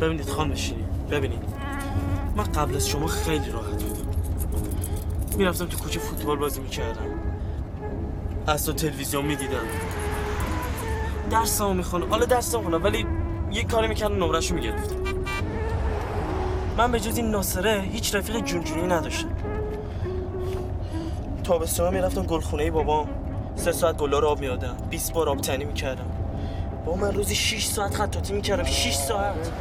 ببینید خان بشینید ببینید. من قبل از شما خیلی راحت بودم. می‌رفتم تو کوچه فوتبال بازی می‌کردم. از تو تلویزیون می‌دیدم. درسمو می‌خونم حالا درس نخونم ولی یه کاری می‌کردم نمرشو می‌گرفتم. من به جز این ناصره هیچ رفیق جونجونی نداشتم. تابستون می‌رفتم گلخونه بابام. سه ساعت گلا رو آب میادم 20 بار آب تنی می‌کردم. با من روزی 6 ساعت خطاطی می‌کردم. 6 ساعت.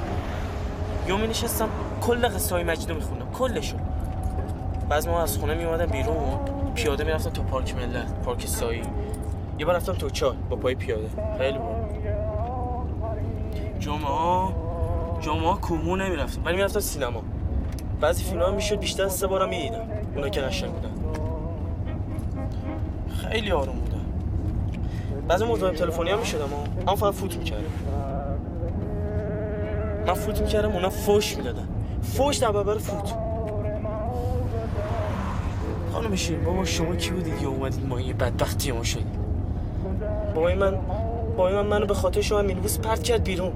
یا می نشستم کل قصه های مجید رو میخوندم. کلشو. بعض ما از خونه میومدم بیرون. پیاده می‌رفتم تا پارک ملت پارک سایی. یه بار رفتم تو چال با پای پیاده. خیلی بود جمعه جمعه کومو نمی‌رفتم. ولی می‌رفتم سینما. بعضی فیلم ها می‌شد بیشتر سه بارم می‌دیدم. اونا که قشنگ بودن. خیلی آروم بودم بعضی مزاحم تلفنی هم می‌شدم اما فقط فوت می‌کردم. من فوت می‌کردم اونا فوش می‌دادن. فوش در برابر فوت. خانم شیر بابا شما کی بودید؟ یا اومدید ما یه بدبختی ما شدید بابای من بابای من منو به خاطر شما مینیبوس پرت کرد بیرون.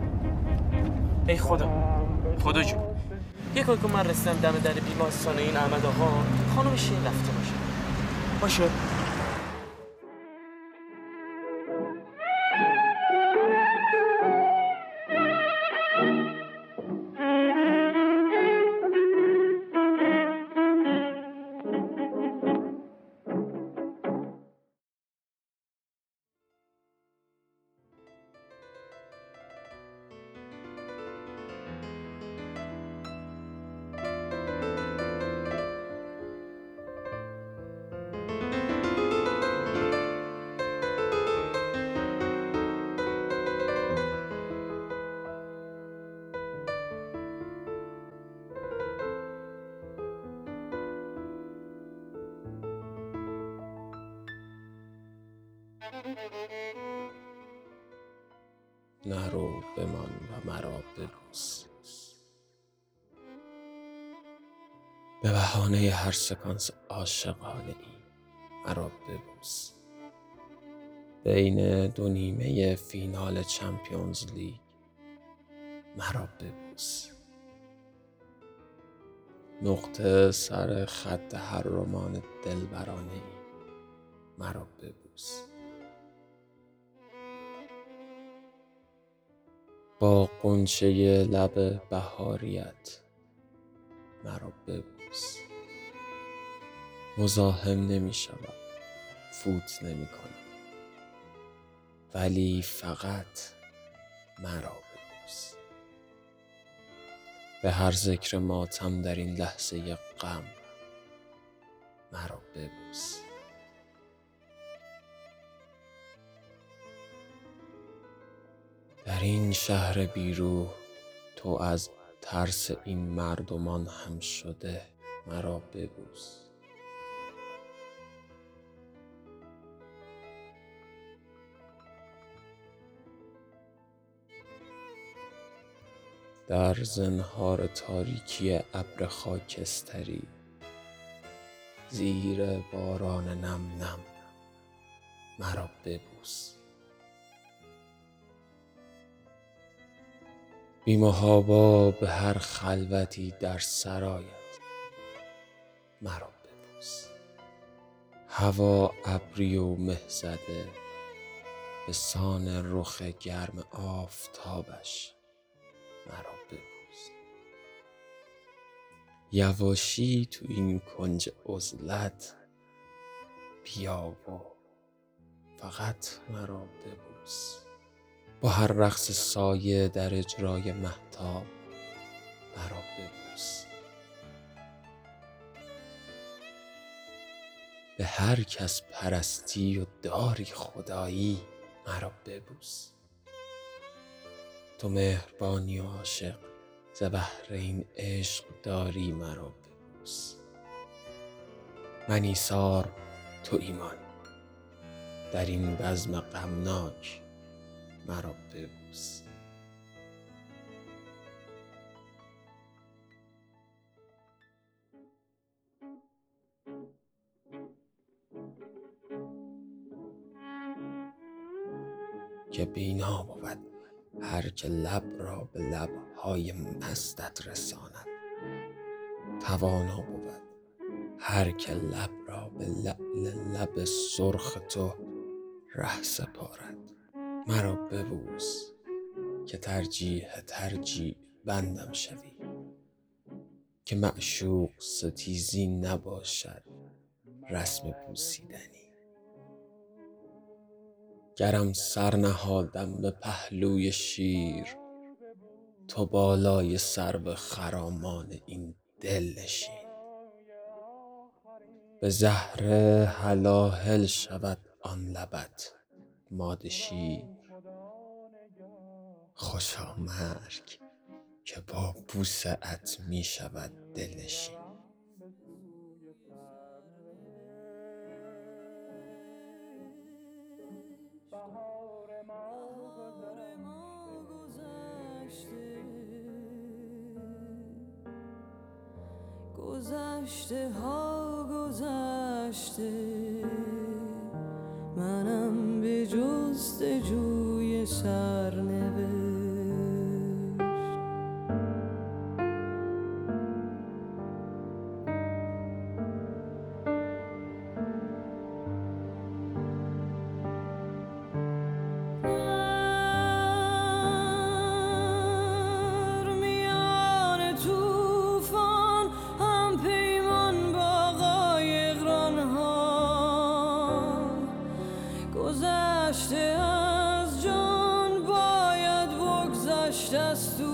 ای خدا خدا جو یه کار که من رسیدم دم در بیمارستان این احمد آقا. خانم شیر رفته باشه. باشه. Thank you. نرو بمان و مرا ببوس به بهانه هر سکانس عاشقانه ای مرا ببوس بین دو نیمه فینال چمپیونز لیگ مرا ببوس نقطه سر خط هر رمان دلبرانه ای مرا ببوس قنچه لب بهاریت مرا ببوس. مزاحم نمی شود فوت نمی کنم ولی فقط مرا ببوس. به هر ذکر ماتم در این لحظه غم مرا ببوس. این شهر بیروح تو از ترس این مردمان هم شده مرا ببوس. در زنهار تاریکی ابر خاکستری زیر باران نم نم مرا ببوس. بیمهابا به هر خلوتی در سرایت مرا ببوس هوا ابری و مه زده به سان رخ گرم آفتابش. مرا ببوس یواشی تو این کنج عزلت بیا و فقط مرا ببوس با هر رقص سایه در اجرای محتاب مرا ببوس به هر کس پرستی و داری خدایی مرا ببوس. تو مهربانی و عاشق ز بهر این عشق داری مرا ببوس. من ایثار تو ایمان. در این بزم غمناک مرا ببوس. که بینا بود هر که لب را به لبهای مستت رساند. توانا بود هر که لب را به لعل لب سرخ تو ره سپارد. مرا ببوس که ترجیح ترجیع بندم شوی که معشوق ستیزی نباشد رسم بوسیدنی گرم سر نهادم به پهلوی شیر تو بالای سرو خرامان این دل نشین. به زهر هلاهل شود آن لبت ماده شیر خوشا مرگ که با بوسه ات می شود دلنشین. گذشته ها گذشته. منم به جستجوی سرنوشت.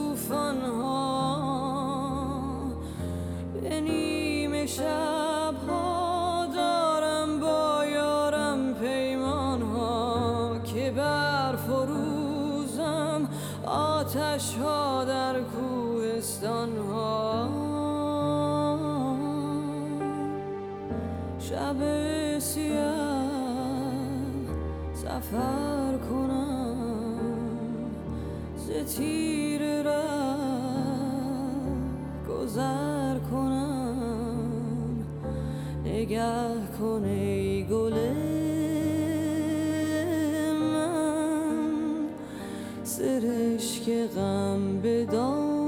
از طوفان ها به نیمه شب ها دارم با یارم پیمان ها که بر فروزم آتش ها در کوهستان ها شب سیاه سفر کنم. ز تیر ره گذر کنم. نگه کن ای گل من. سرشک غم به دام